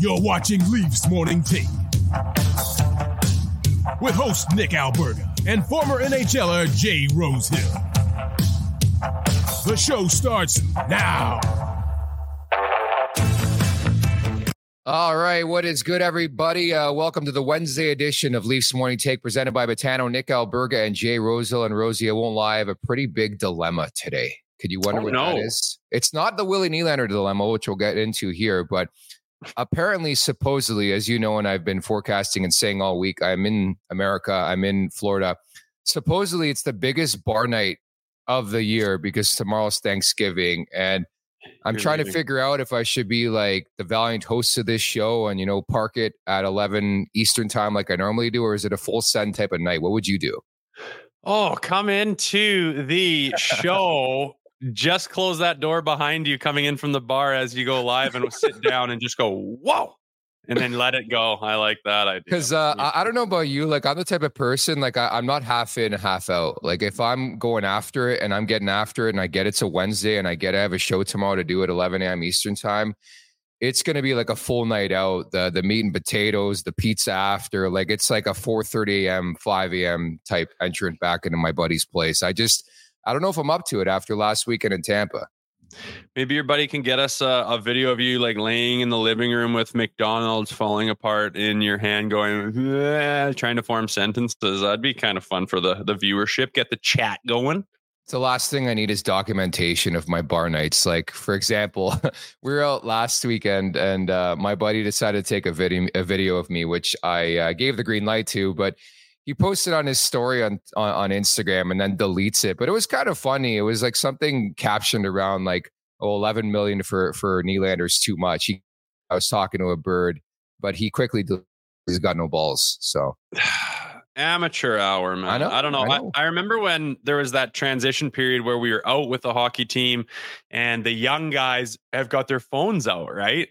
You're watching Leafs Morning Take with host Nick Alberga and former NHLer Jay Rosehill. The show starts now. All right, what is good, everybody? Uh, welcome to the Wednesday edition of Leafs Morning Take, presented by Betano, Nick Alberga, and Jay Rosehill. And Rosie, I won't lie, I have a pretty big dilemma today. Could you wonder Oh, what no. that is? It's not the Willie Nylander dilemma, which we'll get into here, but apparently, supposedly, as you know, and I've been forecasting and saying all week, I'm in America, I'm in Florida. Supposedly, it's the biggest bar night of the year because tomorrow's Thanksgiving, and I'm You're trying to figure out if I should be like the valiant host of this show and you know park it at 11 Eastern time like I normally do, or is it a full send type of night? What would you do? Oh, come into the show. Just close that door behind you coming in from the bar as you go live and sit down and just go, whoa. And then let it go. I like that idea. Because uh, I, I don't know about you, like I'm the type of person like I, I'm not half in, half out. Like if I'm going after it and I'm getting after it, and I get it's a Wednesday and I get I have a show tomorrow to do at 11 a.m. Eastern time, it's gonna be like a full night out. The the meat and potatoes, the pizza after, like it's like a 4:30 a.m., 5 a.m. type entrant back into my buddy's place. I just I don't know if I'm up to it after last weekend in Tampa. Maybe your buddy can get us a, a video of you like laying in the living room with McDonald's falling apart in your hand, going trying to form sentences. That'd be kind of fun for the the viewership. Get the chat going. The last thing I need is documentation of my bar nights. Like, for example, we were out last weekend and uh, my buddy decided to take a video, a video of me, which I uh, gave the green light to, but he posted on his story on, on on Instagram and then deletes it. But it was kind of funny. It was like something captioned around like, "Oh, 11 million for for Nylander's too much." He, I was talking to a bird, but he quickly del- he's got no balls. So Amateur hour, man. I know, I don't know. I I, know. I remember when there was that transition period where we were out with the hockey team and the young guys have got their phones out, right?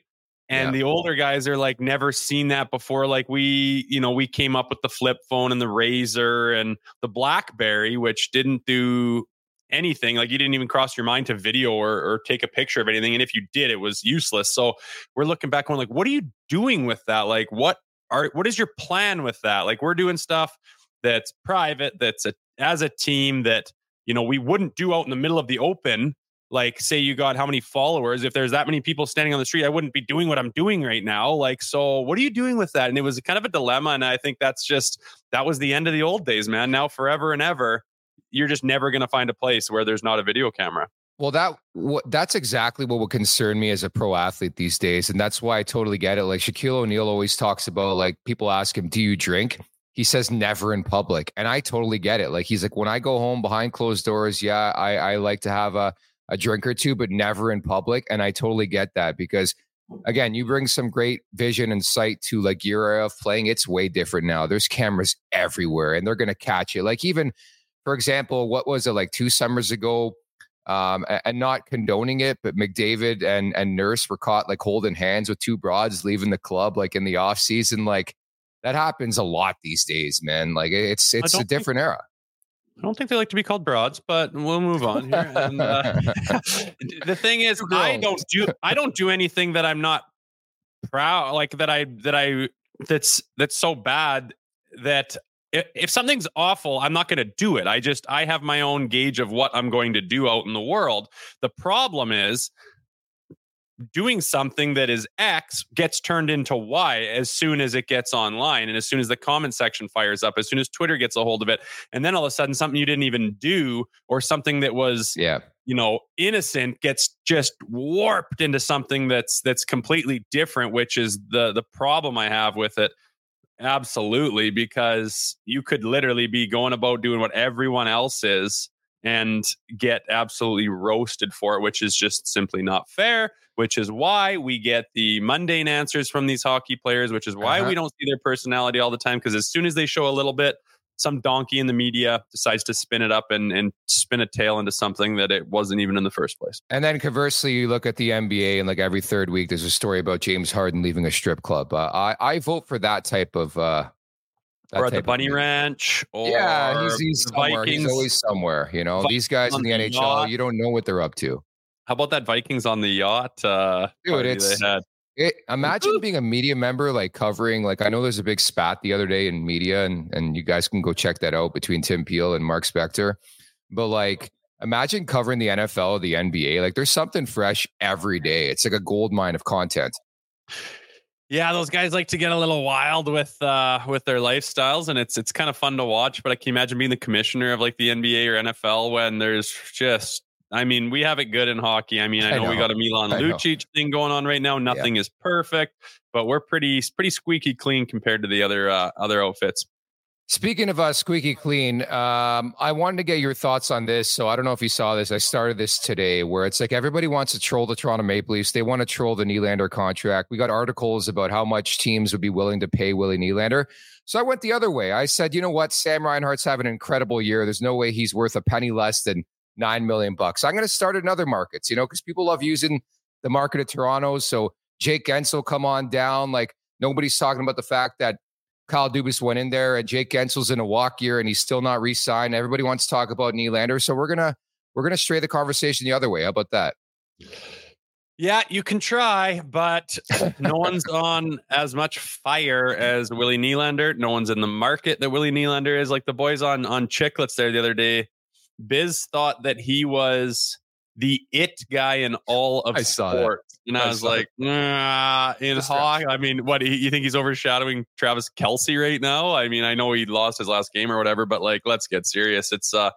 And Yeah. the older guys are like never seen that before. Like we, you know, we came up with the flip phone and the Razr and the Blackberry, which didn't do anything. Like you didn't even cross your mind to video or, or take a picture of anything. And if you did, it was useless. So we're looking back and we're like, what are you doing with that? Like what are what is your plan with that? Like we're doing stuff that's private, that's a, as a team that you know we wouldn't do out in the middle of the open. Like say you got how many followers? If there's that many people standing on the street, I wouldn't be doing what I'm doing right now. Like so, what are you doing with that? And it was kind of a dilemma, and I think that's just that was the end of the old days, man. Now forever and ever, you're just never going to find a place where there's not a video camera. Well, that that's exactly what would concern me as a pro athlete these days, and that's why I totally get it. Like Shaquille O'Neal always talks about, like people ask him, "Do you drink?" He says never in public, and I totally get it. Like he's like, when I go home behind closed doors, yeah, I I like to have a a drink or two, but never in public, and I totally get that because again, you bring some great vision and sight to like your era of playing. It's way different now. There's cameras everywhere, and they're gonna catch it. Like even, for example, what was it like two summers ago? um, and not condoning it, but McDavid and and Nurse were caught like holding hands with two broads leaving the club like in the off season. Like that happens a lot these days, man. Like it's it's a different think, era. I don't think they like to be called broads, but we'll move on here. And, uh, the thing is, I don't do I don't do anything that I'm not proud like that I that I that's that's so bad that if something's awful, I'm not going to do it. I just I have my own gauge of what I'm going to do out in the world. The problem is doing something that is X gets turned into Y as soon as it gets online and as soon as the comment section fires up, as soon as Twitter gets a hold of it. And then all of a sudden something you didn't even do or something that was yeah you know innocent gets just warped into something that's that's completely different which is the the problem i have with it Absolutely, because you could literally be going about doing what everyone else is and get absolutely roasted for it, which is just simply not fair. Which is why we get the mundane answers from these hockey players, which is why uh-huh. we don't see their personality all the time. Because as soon as they show a little bit, some donkey in the media decides to spin it up and, and spin a tale into something that it wasn't even in the first place. And then conversely, you look at the NBA and like every third week, there's a story about James Harden leaving a strip club. Uh, I, I vote for that type of. Uh, or at the Bunny Ranch, or yeah, he's, he's somewhere. Vikings. He's always somewhere. You know, these guys in the, the NHL, yacht. you don't know what they're up to. How about that Vikings on the yacht? Uh, Dude, it's it, imagine being a media member, like covering, like I know there's a big spat the other day in media, and and you guys can go check that out between Tim Peel and Mark Spector. But like, imagine covering the NFL, the NBA. Like, there's something fresh every day. It's like a gold mine of content. Yeah, those guys like to get a little wild with uh with their lifestyles and it's it's kind of fun to watch, but I can imagine being the commissioner of like the NBA or NFL when there's just I mean, we have it good in hockey. I mean, I know, I know. we got a Milan Lucic thing going on right now. Nothing yeah. is perfect, but we're pretty pretty squeaky clean compared to the other uh, other outfits. Speaking of uh, squeaky clean, um, I wanted to get your thoughts on this. So I don't know if you saw this. I started this today, where it's like everybody wants to troll the Toronto Maple Leafs. They want to troll the Nylander contract. We got articles about how much teams would be willing to pay Willie Nylander. So I went the other way. I said, you know what? Sam Reinhart's having an incredible year. There's no way he's worth a penny less than nine million bucks. I'm going to start in other markets, you know, because people love using the market of Toronto. So Jake Guentzel come on down. Like nobody's talking about the fact that Kyle Dubas went in there and Jake Guentzel's in a walk year and he's still not re-signed. Everybody wants to talk about Nylander. So we're gonna we're gonna stray the conversation the other way. How about that? Yeah, you can try, but no one's on as much fire as Willie Nylander. No one's in the market that Willie Nylander is. Like the boys on on Chiclets there the other day Biz thought that he was the it guy in all of I sport. And I, I was like, nah, in hockey. I mean, what you think he's overshadowing Travis Kelce right now? I mean, I know he lost his last game or whatever, but like, let's get serious. It's uh,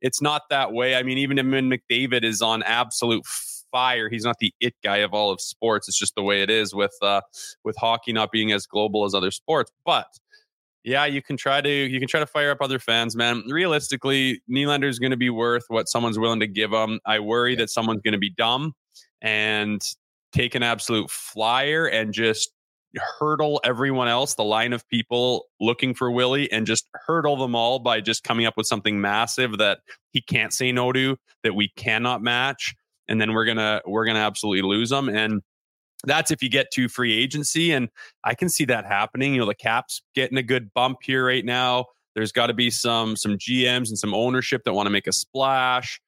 it's not that way. I mean, even when McDavid is on absolute fire, he's not the it guy of all of sports. It's just the way it is with uh, with hockey not being as global as other sports. But yeah, you can try to you can try to fire up other fans, man. Realistically, Nylander is going to be worth what someone's willing to give him. I worry that someone's going to be dumb and take an absolute flyer and just hurdle everyone else, the line of people looking for Willie, and just hurdle them all by just coming up with something massive that he can't say no to, that we cannot match, and then we're gonna we're gonna absolutely lose them. And that's if you get to free agency. And I can see that happening. You know, the cap's getting a good bump here right now. There's got to be some some GMs and some ownership that want to make a splash.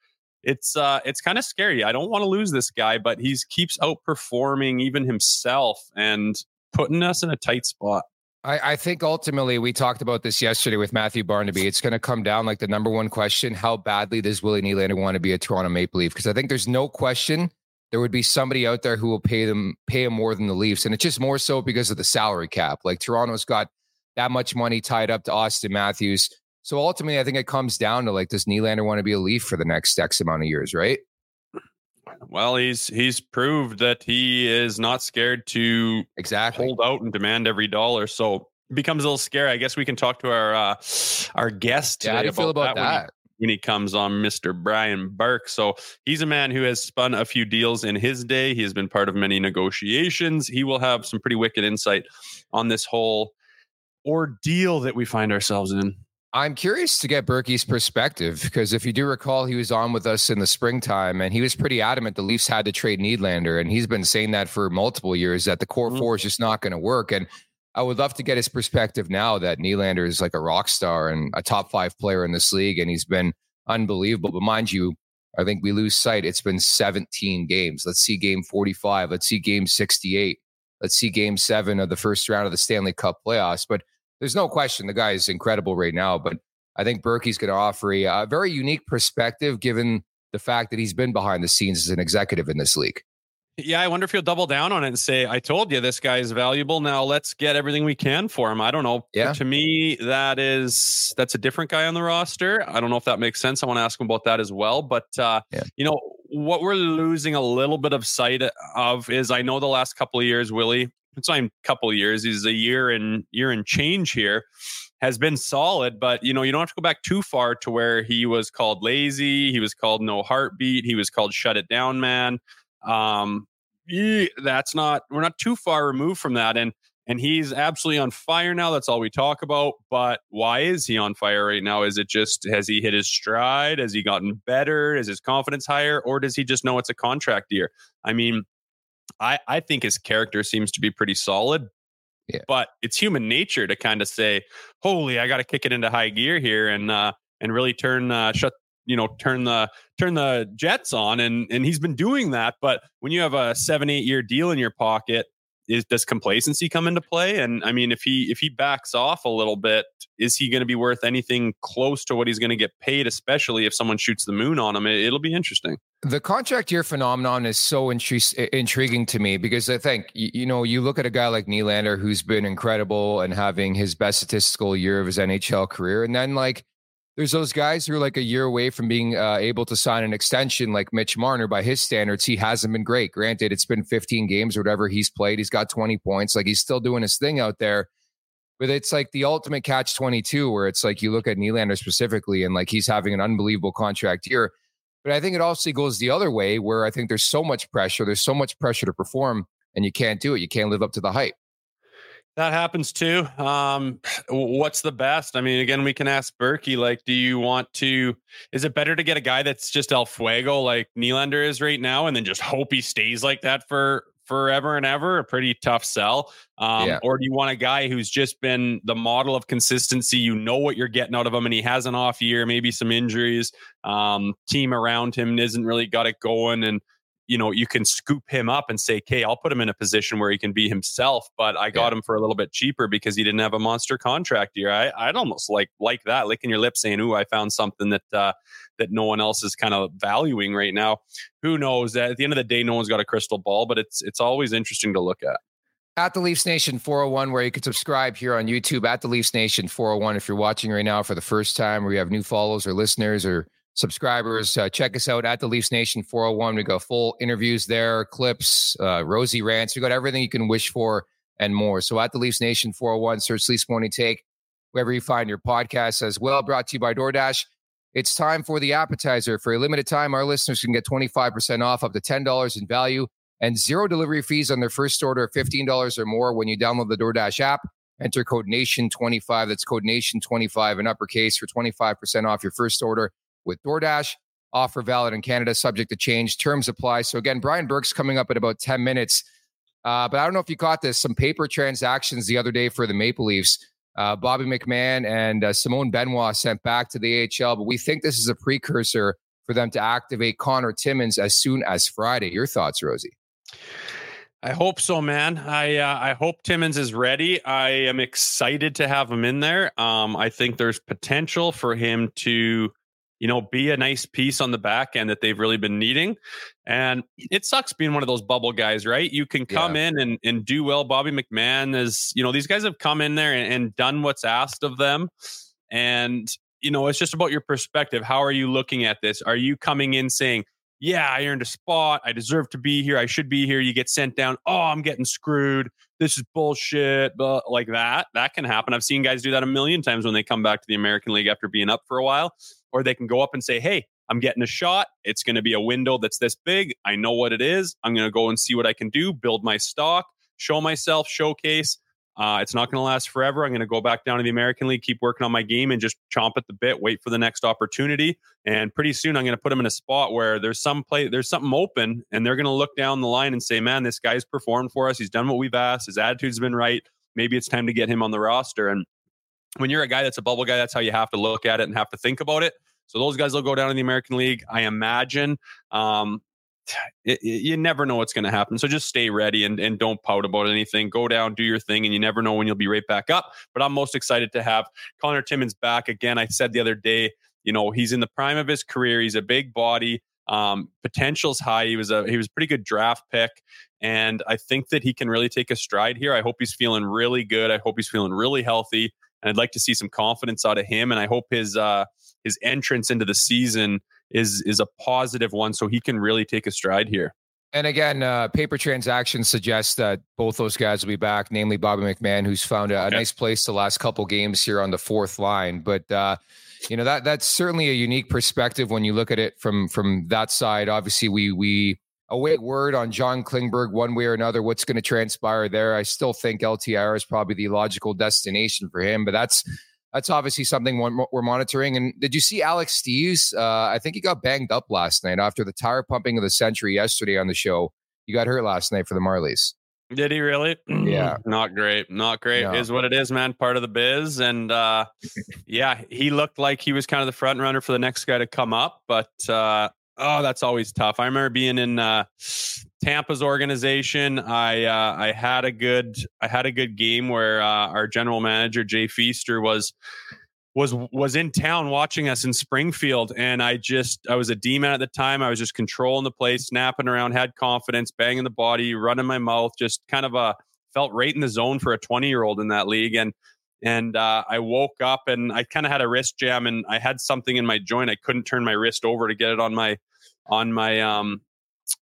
It's uh it's kind of scary. I don't want to lose this guy, but he's keeps outperforming even himself and putting us in a tight spot. I, I, think ultimately we talked about this yesterday with Matthew Barnaby. It's going to come down like the number one question: How badly does Willie Nylander want to be a Toronto Maple Leaf? Because I think there's no question there would be somebody out there who will pay them pay him more than the Leafs, and it's just more so because of the salary cap. Like Toronto's got that much money tied up to Auston Matthews. So ultimately, I think it comes down to like, does Nylander want to be a Leaf for the next X amount of years, right? Well, he's he's proved that he is not scared to exactly hold out and demand every dollar. So it becomes a little scary. I guess we can talk to our uh, our guest yeah, today how do you feel about that. That? When he comes on, Mr. Brian Burke. So he's a man who has spun a few deals in his day. He has been part of many negotiations. He will have some pretty wicked insight on this whole ordeal that we find ourselves in. I'm curious to get Berkey's perspective because if you do recall, he was on with us in the springtime and he was pretty adamant the Leafs had to trade Nylander. And he's been saying that for multiple years that the core Mhm. four is just not going to work. And I would love to get his perspective now that Nylander is like a rock star and a top five player in this league. And he's been unbelievable. But mind you, I think we lose sight. It's been 17 games. Let's see game 45. Let's see game 68. Let's see game seven of the first round of the Stanley Cup playoffs. But there's no question the guy is incredible right now. But I think Berkey's going to offer a, a very unique perspective given the fact that he's been behind the scenes as an executive in this league. Yeah, I wonder if he'll double down on it and say, I told you this guy is valuable. Now let's get everything we can for him. I don't know. Yeah. To me, that is that's a different guy on the roster. I don't know if that makes sense. I want to ask him about that as well. But uh, Yeah. you know, what we're losing a little bit of sight of is I know the last couple of years, Willie, it's not even a couple of years, he's a year and year and change here, has been solid. But you know, you don't have to go back too far to where he was called lazy, he was called no heartbeat, he was called shut it down, man. Um, that's not we're not too far removed from that. And and he's absolutely on fire now. That's all we talk about. But why is he on fire right now? Is it just has he hit his stride? Has he gotten better? Is his confidence higher? Or does he just know it's a contract year? I mean, I, I think his character seems to be pretty solid. Yeah. But it's human nature to kind of say, "Holy, I got to kick it into high gear here and uh, and really turn uh, shut you know turn the turn the jets on." And and he's been doing that. But when you have a seven eight year deal in your pocket, is does complacency come into play? And I mean, if he if he backs off a little bit, is he going to be worth anything close to what he's going to get paid? Especially if someone shoots the moon on him, it, it'll be interesting. The contract year phenomenon is so intri- intriguing to me because I think, you, you know, you look at a guy like Nylander who's been incredible and having his best statistical year of his NHL career. And then, like, there's those guys who are like a year away from being uh, able to sign an extension, like Mitch Marner. By his standards, he hasn't been great. Granted, it's been 15 games or whatever he's played. He's got 20 points. Like, he's still doing his thing out there. But it's like the ultimate catch 22, where it's like you look at Nylander specifically and like he's having an unbelievable contract year. But I think it also goes the other way where I think there's so much pressure, there's so much pressure to perform, and you can't do it. You can't live up to the hype. That happens too. Um, what's the best? I mean, again, we can ask Berkey. Like, do you want to? Is it better to get a guy that's just El Fuego like Nylander is right now, and then just hope he stays like that for forever and ever? A pretty tough sell. Um, Yeah. Or do you want a guy who's just been the model of consistency? You know what you're getting out of him, and he has an off year, maybe some injuries. Um, team around him isn't really got it going, and you know, you can scoop him up and say, okay, I'll put him in a position where he can be himself. But I got him for a little bit cheaper because he didn't have a monster contract year. I, I'd almost like like that, licking your lips saying, Ooh, I found something that uh that no one else is kind of valuing right now. Who knows? At the end of the day, no one's got a crystal ball, but it's it's always interesting to look at. At the Leafs Nation 401, where you can subscribe here on YouTube at the Leafs Nation 401. If you're watching right now for the first time, or you have new follows or listeners or subscribers, uh, check us out at the Leafs Nation 401. We go full interviews there, clips, uh, Rosie rants. We got everything you can wish for and more. So at the Leafs Nation 401, search Leafs Morning Take wherever you find your podcast as well. Brought to you by DoorDash. It's time for the appetizer. For a limited time, our listeners can get 25% off up to $10 in value and zero delivery fees on their first order of $15 or more when you download the DoorDash app. Enter code NATION25. That's code NATION25 in uppercase for 25% off your first order with DoorDash. Offer valid in Canada, subject to change. Terms apply. So, again, Brian Burke's coming up in about 10 minutes. Uh, but I don't know if you caught this some paper transactions the other day for the Maple Leafs. Uh, Bobby McMann and uh, Simon Benoit sent back to the AHL, but we think this is a precursor for them to activate Conor Timmins as soon as Friday. Your thoughts, Rosie? I hope so, man. I uh, I hope Timmins is ready. I am excited to have him in there. Um, I think there's potential for him to, you know, be a nice piece on the back end that they've really been needing. And it sucks being one of those bubble guys, right? You can come in and, and do well. Bobby McMann is, you know, these guys have come in there and, and done what's asked of them. And, you know, it's just about your perspective. How are you looking at this? Are you coming in saying, yeah, I earned a spot. I deserve to be here. I should be here. You get sent down. Oh, I'm getting screwed. This is bullshit. But like that, that can happen. I've seen guys do that a million times when they come back to the American League after being up for a while, or they can go up and say, hey, I'm getting a shot. It's going to be a window that's this big. I know what it is. I'm going to go and see what I can do, build my stock, show myself, showcase. Uh, it's not going to last forever. I'm going to go back down to the American League, keep working on my game, and just chomp at the bit, wait for the next opportunity. And pretty soon, I'm going to put them in a spot where there's some play, there's something open, and they're going to look down the line and say, "Man, this guy's performed for us. He's done what we've asked. His attitude's been right. Maybe it's time to get him on the roster." And when you're a guy that's a bubble guy, that's how you have to look at it and have to think about it. So those guys will go down in the American League. I imagine um, it, it, you never know what's going to happen. So just stay ready and, and don't pout about anything. Go down, do your thing, and you never know when you'll be right back up. But I'm most excited to have Conor Timmins back again. I said the other day, you know, he's in the prime of his career. He's a big body. Um, potential's high. He was a he was a pretty good draft pick, and I think that he can really take a stride here. I hope he's feeling really good. I hope he's feeling really healthy, and I'd like to see some confidence out of him. And I hope his uh, his entrance into the season is is a positive one, so he can really take a stride here. And again, uh, paper transactions suggest that both those guys will be back, namely Bobby McMann, who's found a, a nice place the last couple games here on the fourth line. But uh, you know that that's certainly a unique perspective when you look at it from from that side. Obviously, we we await word on John Klingberg one way or another. What's going to transpire there? I still think LTIR is probably the logical destination for him, but that's that's obviously something we're monitoring. And did you see Alex Steeves? Uh, I think he got banged up last night after the tire pumping of the century yesterday on the show. He got hurt last night for the Marlies. Did he really? Yeah. Not great. Not great no. is what it is, man. Part of the biz. And uh, yeah, he looked like he was kind of the front runner for the next guy to come up. But uh, oh, that's always tough. I remember being in uh, Tampa's organization. I uh, I had a good I had a good game where uh, our general manager Jay Feaster was was was in town watching us in Springfield, and I just I was a D man at the time. I was just controlling the play, snapping around, had confidence, banging the body, running my mouth, just kind of a felt right in the zone for a twenty year old in that league, and and uh, I woke up and I kind of had a wrist jam and I had something in my joint. I couldn't turn my wrist over to get it on my on my um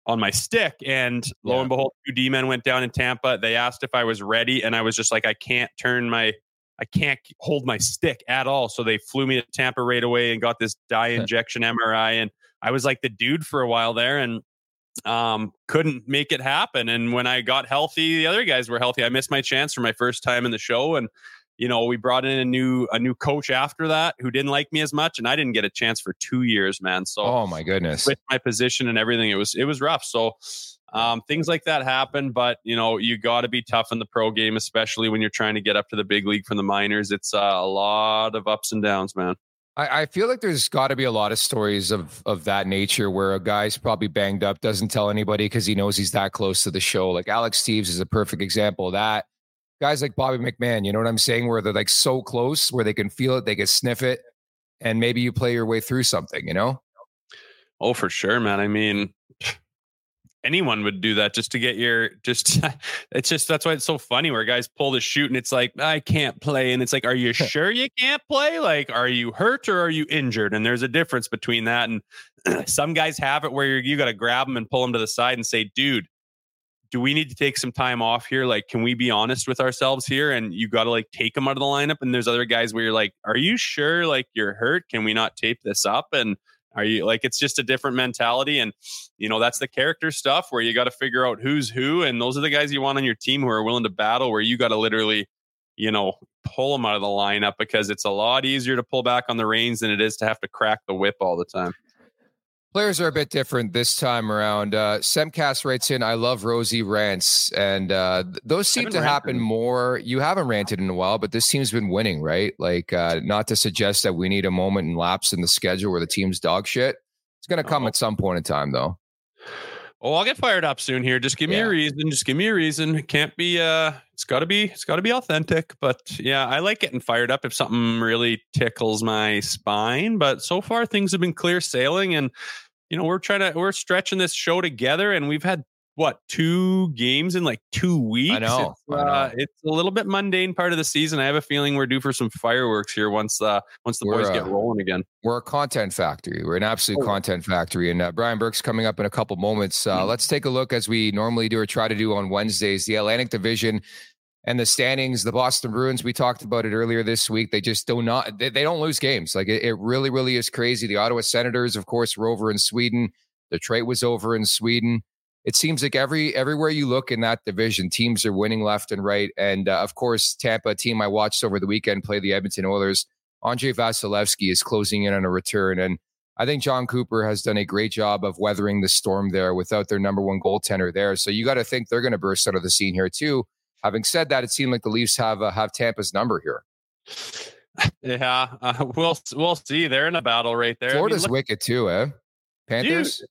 on my stick. And lo yeah. and behold, two D men went down in Tampa. They asked if I was ready, and I was just like, I can't turn my, I can't hold my stick at all. So they flew me to Tampa right away and got this dye injection MRI, and I was like the dude for a while there, and um couldn't make it happen and when i got healthy the other guys were healthy i missed my chance for my first time in the show and you know, we brought in a new a new coach after that who didn't like me as much, and I didn't get a chance for two years, man. So, oh my goodness, with my position and everything, it was it was rough. So, um, things like that happen, but you know, you got to be tough in the pro game, especially when you're trying to get up to the big league from the minors. It's uh, a lot of ups and downs, man. I, I feel like there's got to be a lot of stories of of that nature where a guy's probably banged up, doesn't tell anybody because he knows he's that close to the show. Like Alex Steeves is a perfect example of that guys like Bobby McMann, you know what I'm saying? Where they're like so close, where they can feel it, they can sniff it, and maybe you play your way through something, you know? Oh, for sure, man. I mean, anyone would do that just to get your just it's just that's why it's so funny where guys pull the shoot and it's like I can't play and it's like are you sure you can't play like are you hurt or are you injured and there's a difference between that and some guys have it where you got to grab them and pull them to the side and say dude do we need to take some time off here? Like, can we be honest with ourselves here? And you got to like take them out of the lineup. And there's other guys where you're like, are you sure like you're hurt? Can we not tape this up? And are you like, it's just a different mentality. And, you know, that's the character stuff where you got to figure out who's who. And those are the guys you want on your team who are willing to battle, where you got to literally, you know, pull them out of the lineup because it's a lot easier to pull back on the reins than it is to have to crack the whip all the time. Players are a bit different this time around. Uh, Semcast writes in, I love Rosie rants. And uh, those seem to happen more. You haven't ranted in a while, but this team's been winning, right? Like, uh, not to suggest that we need a moment and lapse in the schedule where the team's dog shit. It's going to come oh. at some point in time, though. Oh, I'll get fired up soon here. Just give me yeah. a reason. Just give me a reason. It can't be uh it's gotta be it's gotta be authentic. But yeah, I like getting fired up if something really tickles my spine. But so far things have been clear sailing and you know, we're trying to we're stretching this show together, and we've had what two games in like two weeks. I know. It's, I know. Uh, it's a little bit mundane part of the season. I have a feeling we're due for some fireworks here once uh once the We're, boys get uh, rolling again. We're a content factory. We're an absolute Oh. content factory. And uh, Brian Burke's coming up in a couple moments. Uh, let's take a look as we normally do or try to do on Wednesdays. The Atlantic Division and the standings. The Boston Bruins. We talked about it earlier this week. They just do not. They, they don't lose games. Like it, it really, really is crazy. The Ottawa Senators, of course, were over in Sweden. Detroit was over in Sweden. It seems like every everywhere you look in that division, teams are winning left and right. And uh, of course, Tampa, team I watched over the weekend, play the Edmonton Oilers. Andrei Vasilevskiy is closing in on a return. And I think Jon Cooper has done a great job of weathering the storm there without their number one goaltender there. So you got to think they're going to burst out of the scene here too. Having said that, it seemed like the Leafs have uh, have Tampa's number here. Yeah, uh, we'll we'll see. They're in a battle right there. I mean, Florida's look- wicked too, eh? Panthers.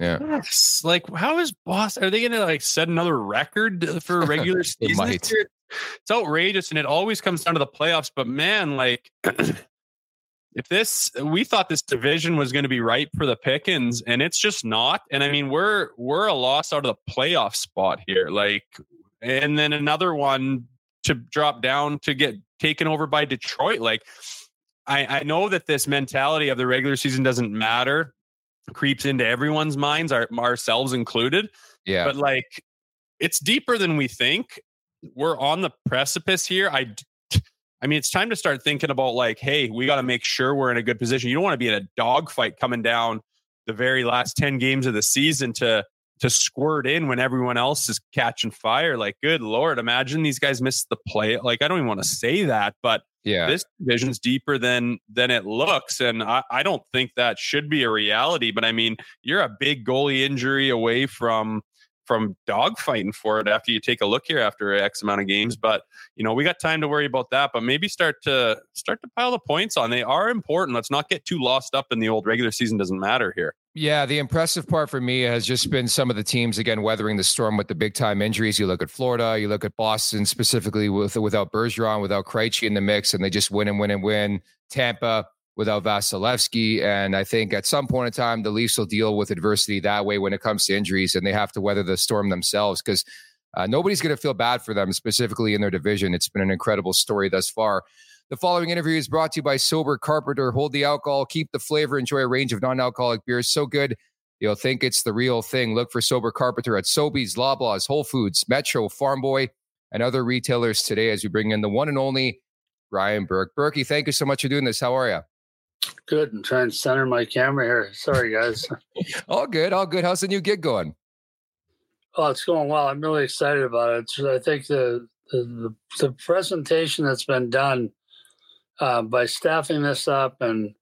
yeah, Yes. Like, how is Boston? Are they going to like set another record for a regular season? might. It's outrageous, and it always comes down to the playoffs. But man, like, if this, we thought this division was going to be ripe for the Pickens, and it's just not. And I mean, we're we're a loss out of the playoff spot here. Like, and then another one to drop down to get taken over by Detroit. Like, I, I know that this mentality of the regular season doesn't matter creeps into everyone's minds, our, ourselves included. yeah. But like, it's deeper than we think. We're on the precipice here. I, I mean, it's time to start thinking about like, hey, we got to make sure we're in a good position. You don't want to be in a dogfight coming down the very last ten games of the season to to squirt in when everyone else is catching fire. Like, good lord, imagine these guys missed the play. Like, I don't even want to say that, but yeah. this division's deeper than than it looks and I, I don't think that should be a reality but i mean you're a big goalie injury away from from dogfighting for it after you take a look here after x amount of games but you know we got time to worry about that but maybe start to start to pile the points on they are important let's not get too lost up in the old regular season doesn't matter here Yeah, the impressive part for me has just been some of the teams again weathering the storm with the big time injuries. You look at Florida, you look at Boston specifically with without Bergeron, without Krejci in the mix, and they just win and win and win. Tampa without Vasilevskiy, and I think at some point in time the Leafs will deal with adversity that way when it comes to injuries, and they have to weather the storm themselves because uh, nobody's going to feel bad for them, specifically in their division. It's been an incredible story thus far. The following interview is brought to you by Sober Carpenter. Hold the alcohol, keep the flavor, enjoy a range of non alcoholic beers. So good, you'll think it's the real thing. Look for Sober Carpenter at Sobeys, Loblaws, Whole Foods, Metro, Farm Boy, and other retailers today as we bring in the one and only Brian Burke. Berkey, thank you so much for doing this. How are you? Good. I'm trying to center my camera here. Sorry, guys. All good, all good. How's the new gig going? oh, it's going well. I'm really excited about it. I think the the, the, the presentation that's been done uh, by staffing this up and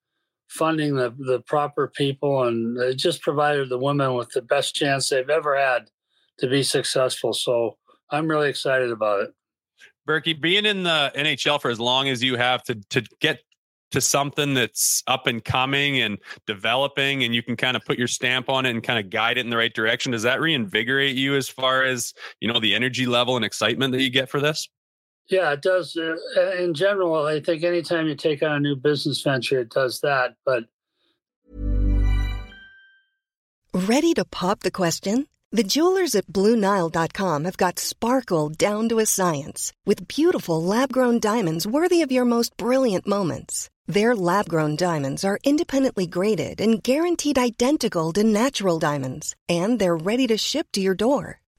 funding the, the proper people and it just provided the women with the best chance they've ever had to be successful. So I'm really excited about it. Berkey, being in the NHL for as long as you have to to get to something that's up and coming and developing and you can kind of put your stamp on it and kind of guide it in the right direction does that reinvigorate you as far as you know the energy level and excitement that you get for this Yeah, it does. Uh, in general, I think anytime you take on a new business venture, it does that. But Ready to pop the question? The jewelers at BlueNile.com have got sparkle down to a science with beautiful lab grown diamonds worthy of your most brilliant moments. Their lab grown diamonds are independently graded and guaranteed identical to natural diamonds, and they're ready to ship to your door.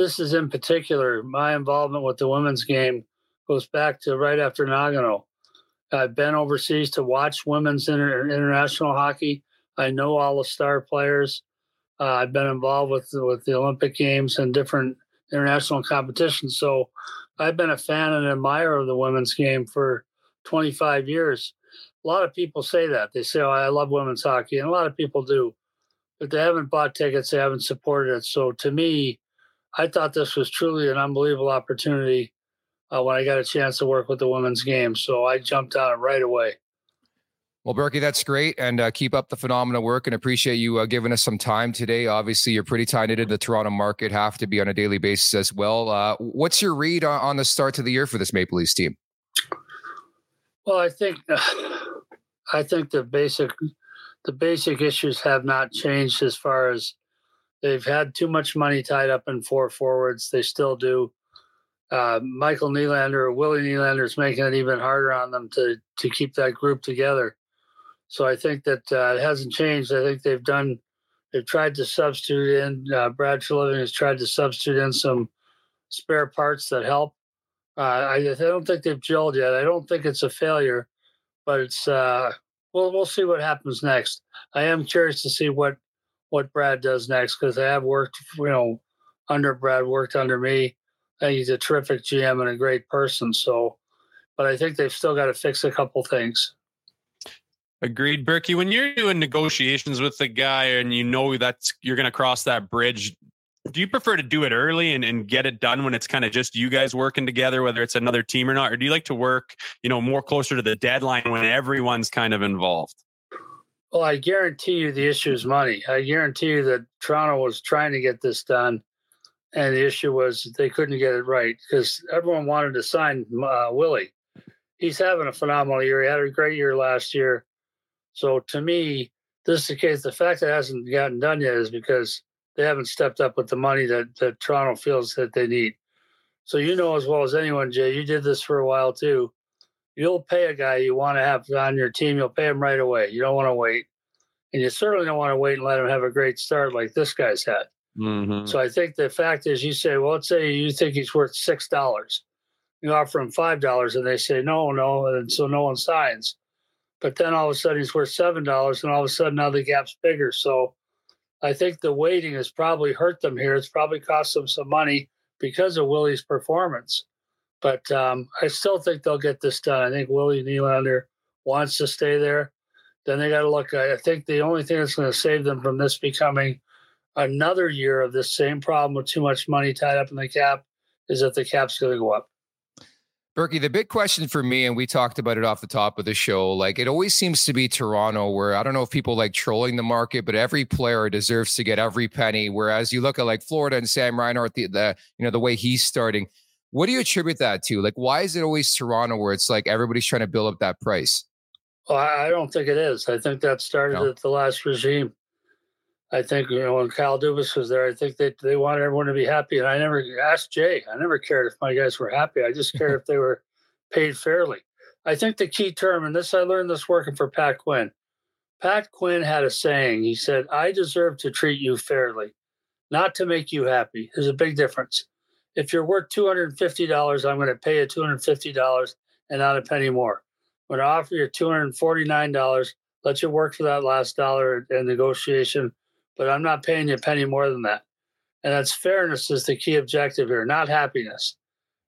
This is in particular, my involvement with the women's game goes back to right after Nagano. I've been overseas to watch women's inter- international hockey. I know all the star players. Uh, I've been involved with with the Olympic Games and different international competitions. So I've been a fan and admirer of the women's game for 25 years. A lot of people say that. They say, "Oh, I love women's hockey," and a lot of people do, but they haven't bought tickets. They haven't supported it. So to me, I thought this was truly an unbelievable opportunity uh, when I got a chance to work with the women's game. So I jumped on it right away. Well, Berkey, that's great, and uh, keep up the phenomenal work. And appreciate you uh, giving us some time today. Obviously, you're pretty tied into the Toronto market, have to be on a daily basis as well. Uh, what's your read on, on, the start to the year for this Maple Leafs team? Well, I think I think the basic the basic issues have not changed as far as they've had too much money tied up in four forwards. They still do. Uh, Michael Nylander Willie Nylander is making it even harder on them to to keep that group together. So I think that uh, it hasn't changed. I think they've done. They've tried to substitute in. Uh, Brad Treliving has tried to substitute in some spare parts that help. Uh, I, I, don't think they've gelled yet. I don't think it's a failure, but it's. Uh, well, we'll see what happens next. I am curious to see what what Brad does next because I have worked, you know, under Brad, worked under me. And he's a terrific GM and a great person. So, but I think they've still got to fix a couple things. Agreed, Berkey. When you're doing negotiations with the guy and you know that's you're going to cross that bridge, do you prefer to do it early and, and get it done when it's kind of just you guys working together, whether it's another team or not, or do you like to work, you know, more closer to the deadline when everyone's kind of involved? Well, I guarantee you the issue is money. I guarantee you that Toronto was trying to get this done, and the issue was they couldn't get it right because everyone wanted to sign uh, Willie. He's having a phenomenal year. He had a great year last year. So to me, this is the case. The fact that it hasn't gotten done yet is because they haven't stepped up with the money that, that Toronto feels that they need. So you know as well as anyone, Jay, you did this for a while too you'll pay a guy you want to have on your team, you'll pay him right away. You don't want to wait. And you certainly don't want to wait and let him have a great start like this guy's had. Mm-hmm. So I think the fact is, you say, well, let's say you think he's worth six dollars, you offer him five dollars, and they say no, no, and so no one signs. But then all of a sudden he's worth seven dollars, and all of a sudden now the gap's bigger. So I think the waiting has probably hurt them here. It's probably cost them some money because of Willie's performance. But um, I still think they'll get this done. I think Willie Nylander wants to stay there. Then they got to look. I think the only thing that's going to save them from this becoming another year of this same problem with too much money tied up in the cap is that the cap's going to go up. Berkey, the big question for me, and we talked about it off the top of the show, like it always seems to be Toronto, where I don't know if people like trolling the market, but every player deserves to get every penny. Whereas you look at like Florida and Sam Reinhart, the, the you know the way he's starting, what do you attribute that to? Like, why is it always Toronto where it's like everybody's trying to build up that price? Well, I don't think it is. I think that started no. at the last regime. I think you know when Kyle Dubas was there, I think they they wanted everyone to be happy, and I never asked Jay. I never cared if my guys were happy. I just cared if they were paid fairly. I think the key term, and this I learned this working for Pat Quinn. Pat Quinn had a saying. He said, "I deserve to treat you fairly, not to make you happy." There's a big difference if you're worth $250, I'm going to pay you $250 and not a penny more. I'm going to offer you $249, let you work for that last dollar in negotiation, but I'm not paying you a penny more than that. And that's fairness is the key objective here, not happiness.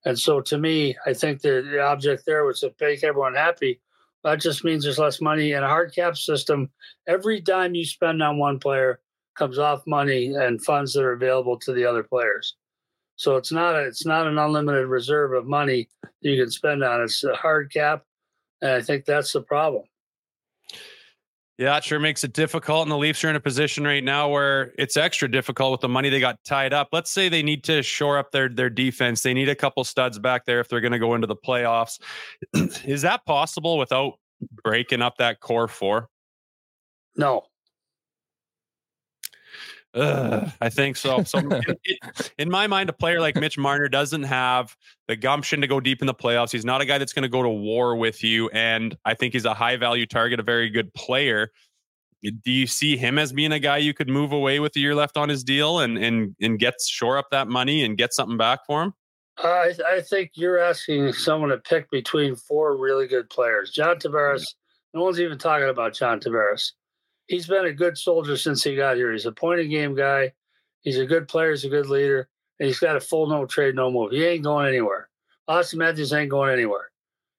And so to me, I think the, the object there was to make everyone happy. That just means there's less money in a hard cap system. Every dime you spend on one player comes off money and funds that are available to the other players. So it's not a, it's not an unlimited reserve of money you can spend on. It's a hard cap, and I think that's the problem. Yeah, it sure makes it difficult. And the Leafs are in a position right now where it's extra difficult with the money they got tied up. Let's say they need to shore up their their defense. They need a couple studs back there if they're going to go into the playoffs. Is that possible without breaking up that core four? No. Ugh, I think so. So, in, in, my mind, a player like Mitch Marner doesn't have the gumption to go deep in the playoffs. He's not a guy that's going to go to war with you, and I think he's a high value target, a very good player. Do you see him as being a guy you could move away with a year left on his deal and and and get shore up that money and get something back for him? I I think you're asking someone to pick between four really good players. John Tavares. No one's even talking about John Tavares he's been a good soldier since he got here. He's a point of game guy. He's a good player. He's a good leader. And he's got a full no trade, no move. He ain't going anywhere. Auston Matthews ain't going anywhere.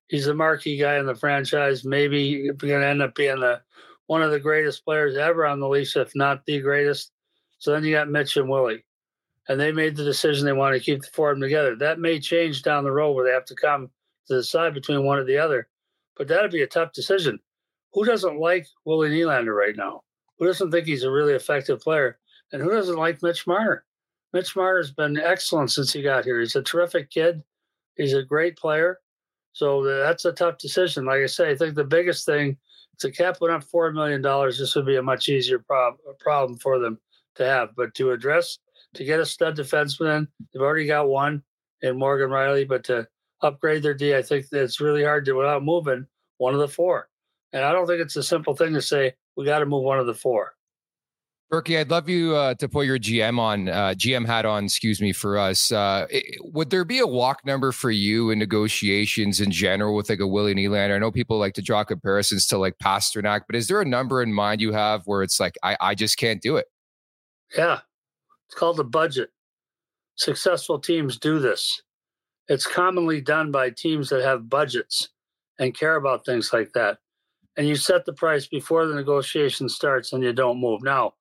He's the marquee guy in the franchise. Maybe going to end up being the one of the greatest players ever on the Leafs, if not the greatest. So then you got Mitch and Willie. And they made the decision they want to keep the four of them together. That may change down the road where they have to come to decide between one or the other. But that'd be a tough decision who doesn't like Willie Nylander right now? Who doesn't think he's a really effective player? And who doesn't like Mitch Marner? Mitch Marner has been excellent since he got here. He's a terrific kid. He's a great player. So that's a tough decision. Like I say, I think the biggest thing, the cap went up $4 million, this would be a much easier prob- problem for them to have. But to address, to get a stud defenseman in, they've already got one in Morgan Rielly, but to upgrade their D, I think it's really hard to without moving one of the four. And I don't think it's a simple thing to say we got to move one of the four. Berkey, I'd love you uh, to put your GM on uh, GM hat on. Excuse me for us. Uh, it, would there be a walk number for you in negotiations in general with like a Willie Nylander? I know people like to draw comparisons to like Pastrnak, but is there a number in mind you have where it's like I, I just can't do it? Yeah, it's called the budget. Successful teams do this. It's commonly done by teams that have budgets and care about things like that and you set the price before the negotiation starts and you don't move. Now,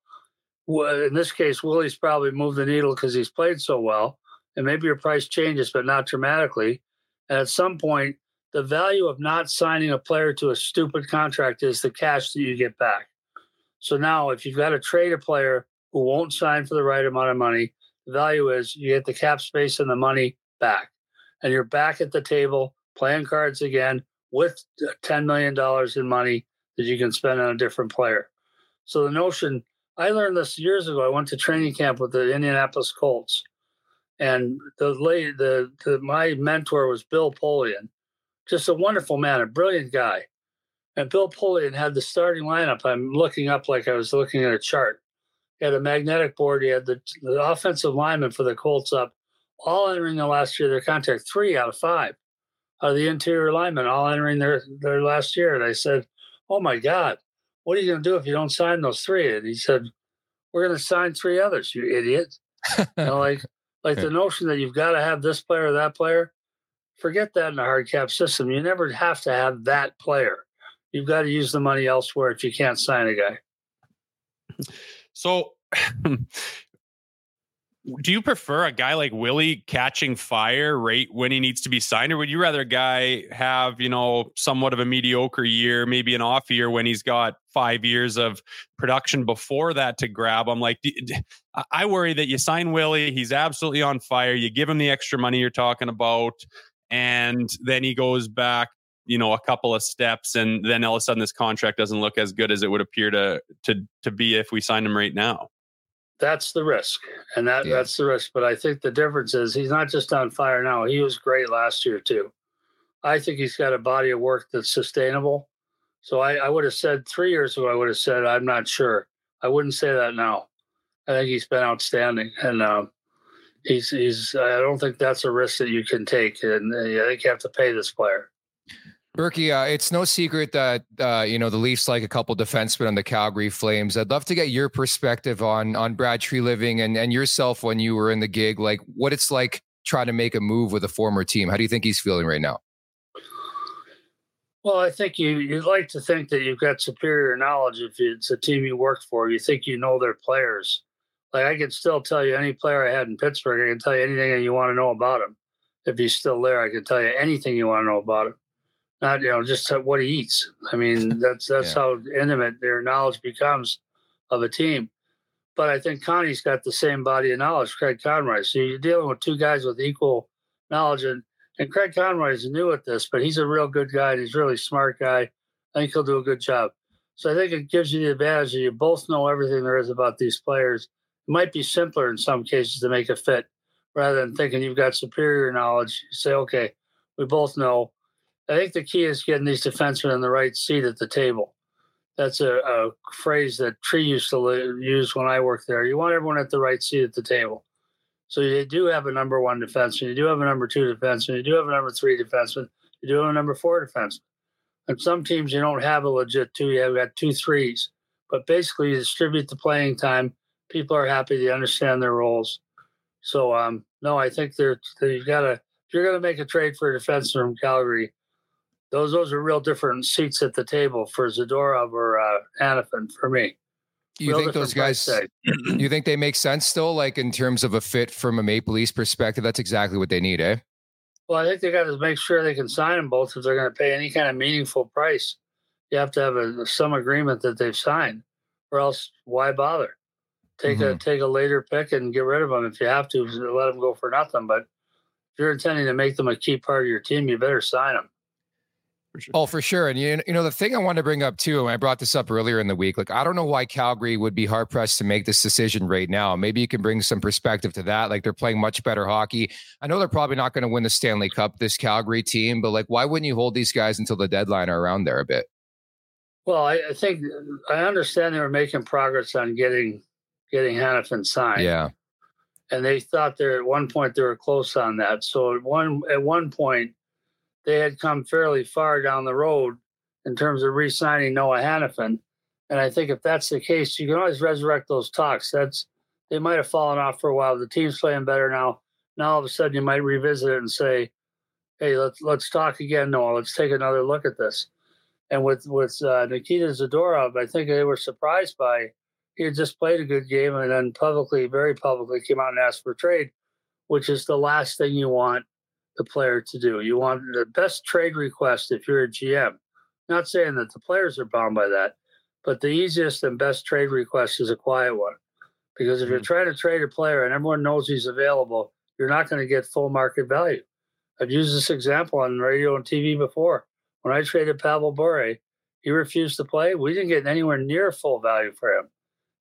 in this case, Willie's probably moved the needle because he's played so well, and maybe your price changes, but not dramatically. And at some point, the value of not signing a player to a stupid contract is the cash that you get back. So now, if you've got to trade a player who won't sign for the right amount of money, the value is you get the cap space and the money back. And you're back at the table playing cards again with $10 million in money that you can spend on a different player. So the notion, I learned this years ago. I went to training camp with the Indianapolis Colts. And the lady, the, the my mentor was Bill Polian, just a wonderful man, a brilliant guy. And Bill Polian had the starting lineup. I'm looking up like I was looking at a chart. He had a magnetic board. He had the, the offensive lineman for the Colts up, all entering the last year of their contract, three out of five of the interior linemen all entering their, their last year. And I said, Oh my God, what are you going to do if you don't sign those three? And he said, We're going to sign three others, you idiot. you know, like, like the notion that you've got to have this player or that player, forget that in a hard cap system. You never have to have that player. You've got to use the money elsewhere if you can't sign a guy. So do you prefer a guy like Willie catching fire right when he needs to be signed, or would you rather a guy have, you know, somewhat of a mediocre year, maybe an off year when he's got five years of production before that to grab I'm Like, I worry that you sign Willie, he's absolutely on fire. You give him the extra money you're talking about, and then he goes back you know a couple of steps and then all of a sudden this contract doesn't look as good as it would appear to to to be if we signed him right now that's the risk, and that yeah. that's the risk. But I think the difference is he's not just on fire now. He was great last year too. I think he's got a body of work that's sustainable. So I, I would have said three years ago, I would have said I'm not sure. I wouldn't say that now. I think he's been outstanding, and um, he's he's. I don't think that's a risk that you can take, and uh, I think you have to pay this player. Berkey, uh, it's no secret that uh, you know the Leafs like a couple defensemen on the Calgary Flames. I'd love to get your perspective on on Brad Treliving and and yourself when you were in the gig, like what it's like trying to make a move with a former team. How do you think he's feeling right now? Well, I think you you'd like to think that you've got superior knowledge if it's a team you worked for. You think you know their players. Like I can still tell you any player I had in Pittsburgh. I can tell you anything that you want to know about him. If he's still there, I can tell you anything you want to know about him not you know just what he eats. I mean, that's that's yeah. how intimate their knowledge becomes of a team. But I think Connie's got the same body of knowledge, Craig Conroy. So you're dealing with two guys with equal knowledge, and and Craig Conroy is new at this, but he's a real good guy. And he's a really smart guy. I think he'll do a good job. So I think it gives you the advantage that you both know everything there is about these players. It might be simpler in some cases to make a fit rather than thinking you've got superior knowledge. You say, okay, we both know. I think the key is getting these defensemen in the right seat at the table. That's a, a phrase that Tree used to use when I worked there. You want everyone at the right seat at the table. So you do have a number one defenseman, you do have a number two defenseman, you do have a number three defenseman, you do have a number four defenseman. And some teams you don't have a legit two, you have got two threes. But basically, you distribute the playing time. People are happy, they understand their roles. So, um, no, I think they're, they, you got to, if you're going to make a trade for a defenseman from Calgary, those those are real different seats at the table for Zadorov or uh, Hanifin for me. You real think those guys? you think they make sense still, like in terms of a fit from a Maple Leafs perspective? That's exactly what they need, eh? Well, I think they got to make sure they can sign them both if they're going to pay any kind of meaningful price. You have to have a, some agreement that they've signed, or else why bother? Take mm-hmm. a take a later pick and get rid of them if you have to. Let them go for nothing. But if you're intending to make them a key part of your team, you better sign them. For sure. Oh, for sure. And you, you know, the thing I wanted to bring up too, and I brought this up earlier in the week, like I don't know why Calgary would be hard pressed to make this decision right now. Maybe you can bring some perspective to that. Like they're playing much better hockey. I know they're probably not going to win the Stanley Cup, this Calgary team, but like why wouldn't you hold these guys until the deadline or around there a bit? Well, I, I think I understand they were making progress on getting getting Hanifin signed. Yeah. And they thought they're at one point they were close on that. So at one at one point they had come fairly far down the road in terms of re-signing Noah Hanifin. And I think if that's the case, you can always resurrect those talks. That's they might have fallen off for a while. The team's playing better now. Now all of a sudden you might revisit it and say, "Hey, let's let's talk again, Noah. Let's take another look at this." And with with uh, Nikita Zadorov, I think they were surprised by he had just played a good game and then publicly, very publicly, came out and asked for trade, which is the last thing you want the player to do. You want the best trade request if you're a GM. Not saying that the players are bound by that, but the easiest and best trade request is a quiet one. Because if mm-hmm. you're trying to trade a player and everyone knows he's available, you're not going to get full market value. I've used this example on radio and TV before. When I traded Pavel Bure, he refused to play. We didn't get anywhere near full value for him.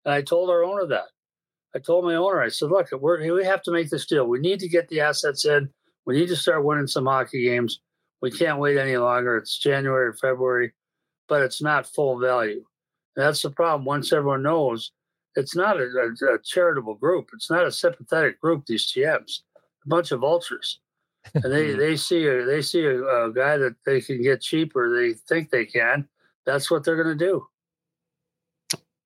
And I told our owner that. I told my owner, I said, look, we have to make this deal. We need to get the assets in we need to start winning some hockey games. We can't wait any longer. It's January or February, but it's not full value. And that's the problem. Once everyone knows, it's not a, a, a, charitable group. It's not a sympathetic group. These GMs, a bunch of vultures, and they they see a they see a, a guy that they can get cheaper. They think they can. That's what they're going to do.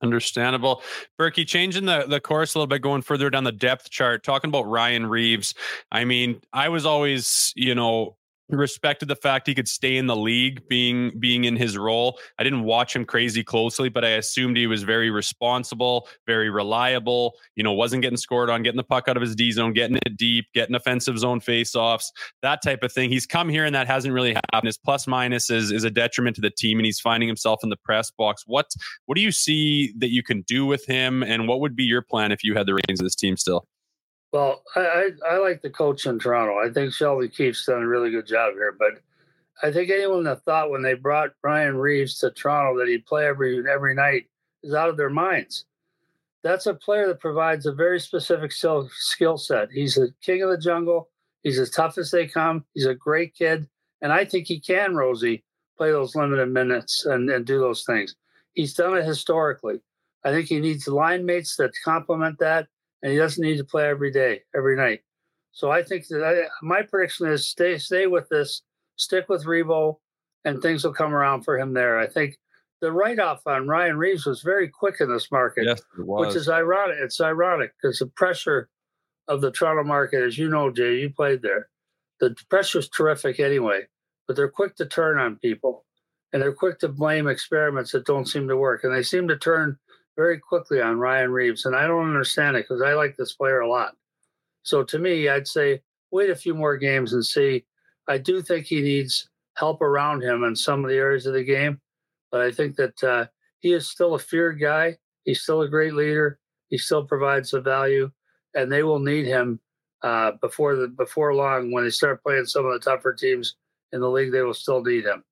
Understandable. Berkey, changing the, the course a little bit, going further down the depth chart, talking about Ryan Reaves. I mean, I was always, you know, respected the fact he could stay in the league being being in his role. I didn't watch him crazy closely, but I assumed he was very responsible, very reliable, you know, wasn't getting scored on, getting the puck out of his D zone, getting it deep, getting offensive zone faceoffs, that type of thing. He's come here and that hasn't really happened. His plus minus is is a detriment to the team and he's finding himself in the press box. What what do you see that you can do with him and what would be your plan if you had the reins of this team still? Well, I, I, I like the coach in Toronto. I think Sheldon Keefe's done a really good job here. But I think anyone that thought when they brought Ryan Reaves to Toronto that he'd play every every night is out of their minds. That's a player that provides a very specific skill, set. He's a king of the jungle. He's as tough as they come. He's a great kid. And I think he can, Rosie, play those limited minutes and, and do those things. He's done it historically. I think he needs line mates that complement that and he doesn't need to play every day, every night. So I think that I, my prediction is stay stay with this, stick with Reavo, and things will come around for him there. I think the write off on Ryan Reaves was very quick in this market, yes, which is ironic. It's ironic because the pressure of the Toronto market, as you know, Jay, you played there. The pressure is terrific anyway, but they're quick to turn on people and they're quick to blame experiments that don't seem to work. And they seem to turn very quickly on Ryan Reaves, and I don't understand it because I like this player a lot. So to me, I'd say wait a few more games and see. I do think he needs help around him in some of the areas of the game. But I think that uh, he is still a feared guy. He's still a great leader. He still provides the value, and they will need him uh, before the before long when they start playing some of the tougher teams in the league. They will still need him.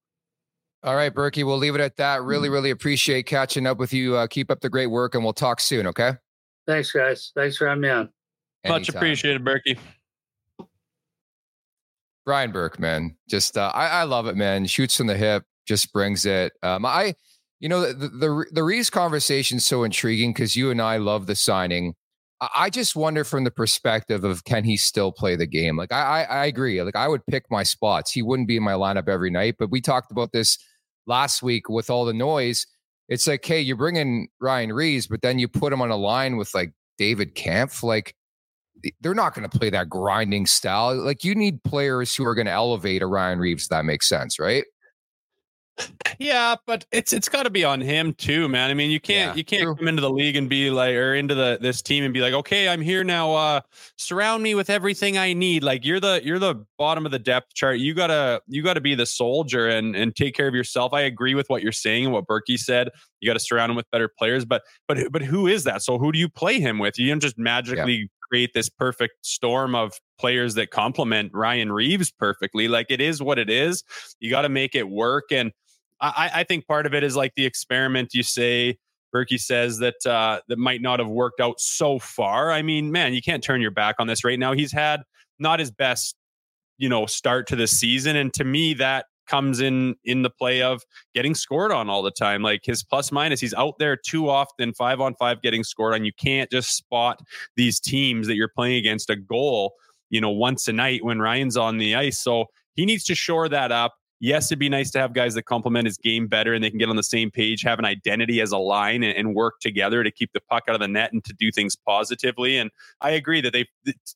All right, Berkey, we'll leave it at that. Really, really appreciate catching up with you. Uh, keep up the great work, and we'll talk soon. Okay. Thanks, guys. Thanks for having me on. Anytime. Much appreciated, Berkey. Brian Burke, man, just uh, I, I love it, man. Shoots from the hip, just brings it. Um, I, you know, the the, the Reaves conversation is so intriguing because you and I love the signing. I just wonder from the perspective of can he still play the game? Like I, I, I agree. Like I would pick my spots. He wouldn't be in my lineup every night, but we talked about this last week with all the noise. It's like, hey, you're bringing Ryan Reaves, but then you put him on a line with like David Kampf. Like they're not going to play that grinding style. Like you need players who are going to elevate a Ryan Reaves. That makes sense, right? Yeah, but it's it's got to be on him too, man. I mean, you can't yeah, you can't true. come into the league and be like or into the this team and be like, "Okay, I'm here now. Uh surround me with everything I need." Like you're the you're the bottom of the depth chart. You got to you got to be the soldier and and take care of yourself. I agree with what you're saying and what Berkey said. You got to surround him with better players, but but but who is that? So who do you play him with? You don't just magically yeah. create this perfect storm of players that complement Ryan Reaves perfectly. Like it is what it is. You got to make it work and I, I think part of it is like the experiment you say. Berkey says that uh, that might not have worked out so far. I mean, man, you can't turn your back on this right now. He's had not his best, you know, start to the season, and to me, that comes in in the play of getting scored on all the time. Like his plus minus, he's out there too often, five on five, getting scored on. You can't just spot these teams that you're playing against a goal, you know, once a night when Ryan's on the ice. So he needs to shore that up yes, it'd be nice to have guys that complement his game better and they can get on the same page, have an identity as a line and, and, work together to keep the puck out of the net and to do things positively. And I agree that they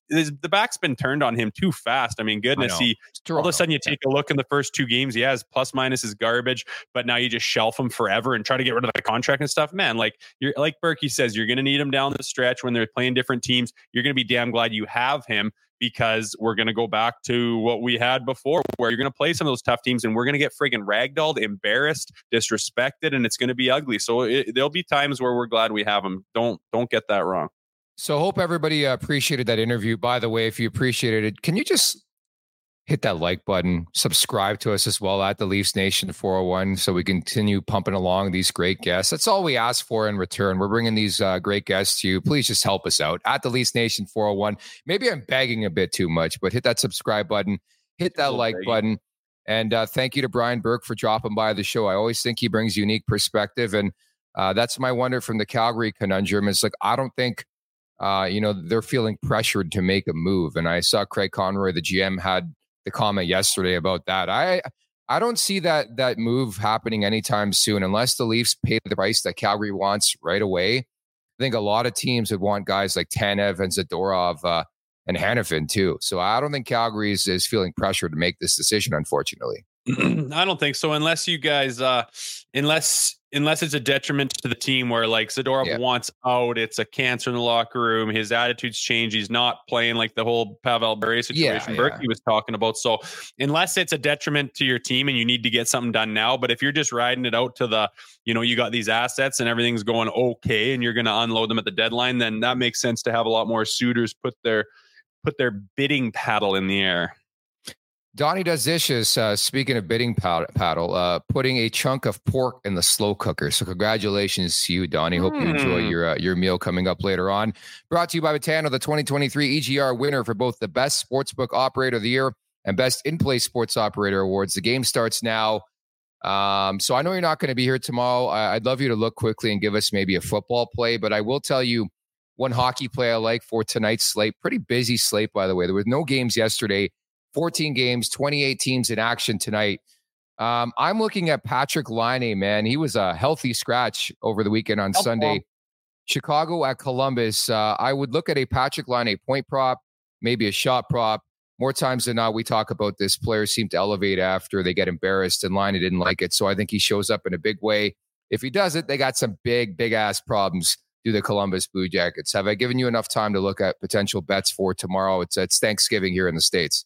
the back's been turned on him too fast. I mean, goodness, I he all of a sudden you take a look in the first two games, he has plus minus is garbage, but now you just shelf him forever and try to get rid of the contract and stuff. Man, like you're like Berkey says, you're gonna need him down the stretch when they're playing different teams. You're gonna be damn glad you have him because we're going to go back to what we had before, where you're going to play some of those tough teams and we're going to get friggin' ragdolled, embarrassed, disrespected, and it's going to be ugly. So it, there'll be times where we're glad we have them. Don't don't get that wrong. So hope everybody appreciated that interview. By the way, if you appreciated it, can you just hit that like button, subscribe to us as well at the Leafs Nation 401 so we continue pumping along these great guests. That's all we ask for in return. We're bringing these uh, great guests to you. Please just help us out at the Leafs Nation 401. Maybe I'm begging a bit too much, but hit that subscribe button, hit that like begging. button. And uh, thank you to Brian Burke for dropping by the show. I always think he brings unique perspective. And uh, that's my wonder from the Calgary conundrum It's like, I don't think, uh, you know, they're feeling pressured to make a move. And I saw Craig Conroy, the GM, had the comment yesterday about that. I I don't see that that move happening anytime soon unless the Leafs pay the price that Calgary wants right away. I think a lot of teams would want guys like Tanev and Zadorov uh, and Hanifin too. So I don't think Calgary is, is feeling pressure to make this decision, unfortunately. I don't think so. Unless you guys, uh, unless unless it's a detriment to the team where like Zadorov yeah. wants out, it's a cancer in the locker room. His attitude's changed. He's not playing like the whole Pavel Bure situation yeah, Berkey yeah. was talking about. So unless it's a detriment to your team and you need to get something done now, but if you're just riding it out to the, you know, you got these assets and everything's going okay and you're going to unload them at the deadline, then that makes sense to have a lot more suitors put their put their bidding paddle in the air. Donnie does dishes. Uh, speaking of bidding paddle, uh, putting a chunk of pork in the slow cooker. So congratulations to you, Donnie. Hope mm. you enjoy hmm. your uh, your meal coming up later on. Brought to you by Betano, the 2023 EGR winner for both the best sportsbook operator of the year and best in play sports operator awards. The game starts now. Um, so I know you're not going to be here tomorrow. I- I'd love you to look quickly and give us maybe a football play, but I will tell you one hockey play I like for tonight's slate. Pretty busy slate, by the way. There was no games yesterday 14 games, 28 teams in action tonight. Um, I'm looking at Patrick Laine, man. He was a healthy scratch over the weekend on Sunday. Chicago at Columbus. Uh, I would look at a Patrick Laine point prop, maybe a shot prop. More times than not, we talk about this. Players seem to elevate after they get embarrassed, and Laine didn't like it. So I think he shows up in a big way. If he does it, they got some big, big ass problems do the Columbus Blue Jackets. Have I given you enough time to look at potential bets for tomorrow? It's, it's Thanksgiving here in the States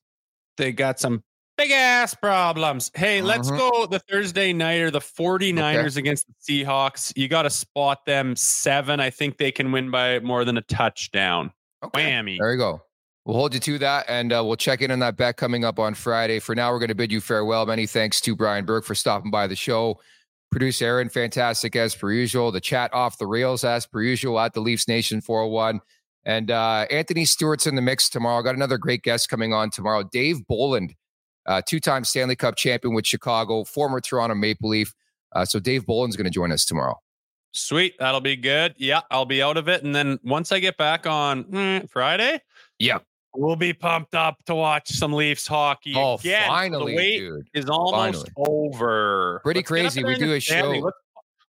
they got some Big ass problems. Hey, let's Mhm. go the Thursday nighter, the 49ers against the Seahawks. You got to spot them seven. I think they can win by more than a touchdown. Whammy. There you go. We'll hold you to that, and uh, we'll check in on that bet coming up on Friday. For now, we're going to bid you farewell. Many thanks to Brian Burke for stopping by the show. Producer Aaron, fantastic as per usual. The chat off the rails as per usual at the Leafs Nation 401. And uh, Anthony Stewart's in the mix tomorrow. Got another great guest coming on tomorrow. Dave Bolland, uh, two time Stanley Cup champion with Chicago, former Toronto Maple Leaf. Uh, so Dave Bolland's going to join us tomorrow. Sweet. That'll be good. Yeah, I'll be out of it. And then once I get back on mm, Friday, yeah, we'll be pumped up to watch some Leafs hockey. Oh, again. finally, the wait dude. is almost over. Pretty Let's crazy. We do a show- Let's,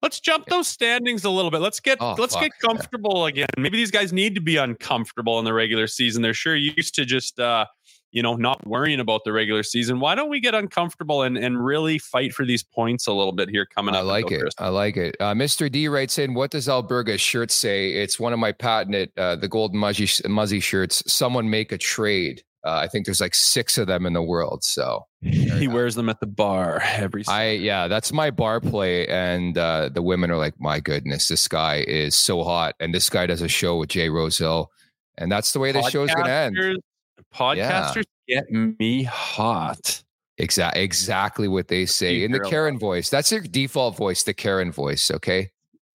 let's jump those standings a little bit. Let's get Oh, let's fuck, get comfortable again. Maybe these guys need to be uncomfortable in the regular season. They're sure used to just uh you know, not worrying about the regular season. Why don't we get uncomfortable and, and really fight for these points a little bit here coming up? I like it. Christmas? I like it. Uh, Mr. D writes in, "What does Alberga's shirt say?" It's one of my patented, uh, the golden muzzy muzzy shirts. Someone make a trade. Uh, I think there's like six of them in the world. So He wears them at the bar every. I yeah, that's my bar play, and uh, the women are like, "My goodness, this guy is so hot," and this guy does a show with Jay Rosehill, and that's the way the show's going to end. Podcasters- Podcasters get me hot. Exactly, exactly what they say You in the. Karen voice. That's your default voice, the Karen voice. Okay.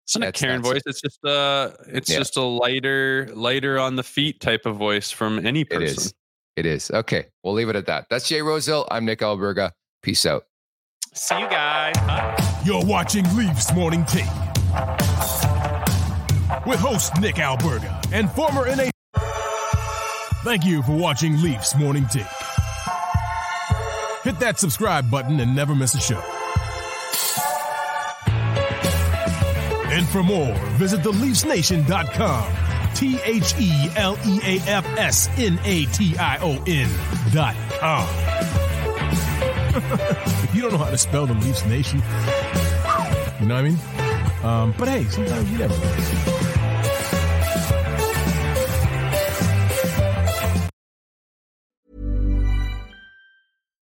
It's not a Karen voice. It's just a it's Yeah. just a lighter, lighter on the feet type of voice from any person. is. It is. Okay. We'll leave it at that. That's Jay Rosehill. I'm Nick Alberga. Peace out. See you guys. Bye. You're watching Leafs Morning Take with host Nick Alberga and former NA. Thank you for watching Leafs Morning Take. Hit that subscribe button and never miss a show. And for more, visit theleafsnation.com. T H E L E A F S N A T I O N dot com. if you don't know how to spell the Leafs Nation, you know what I mean? Um, but hey, sometimes you never know.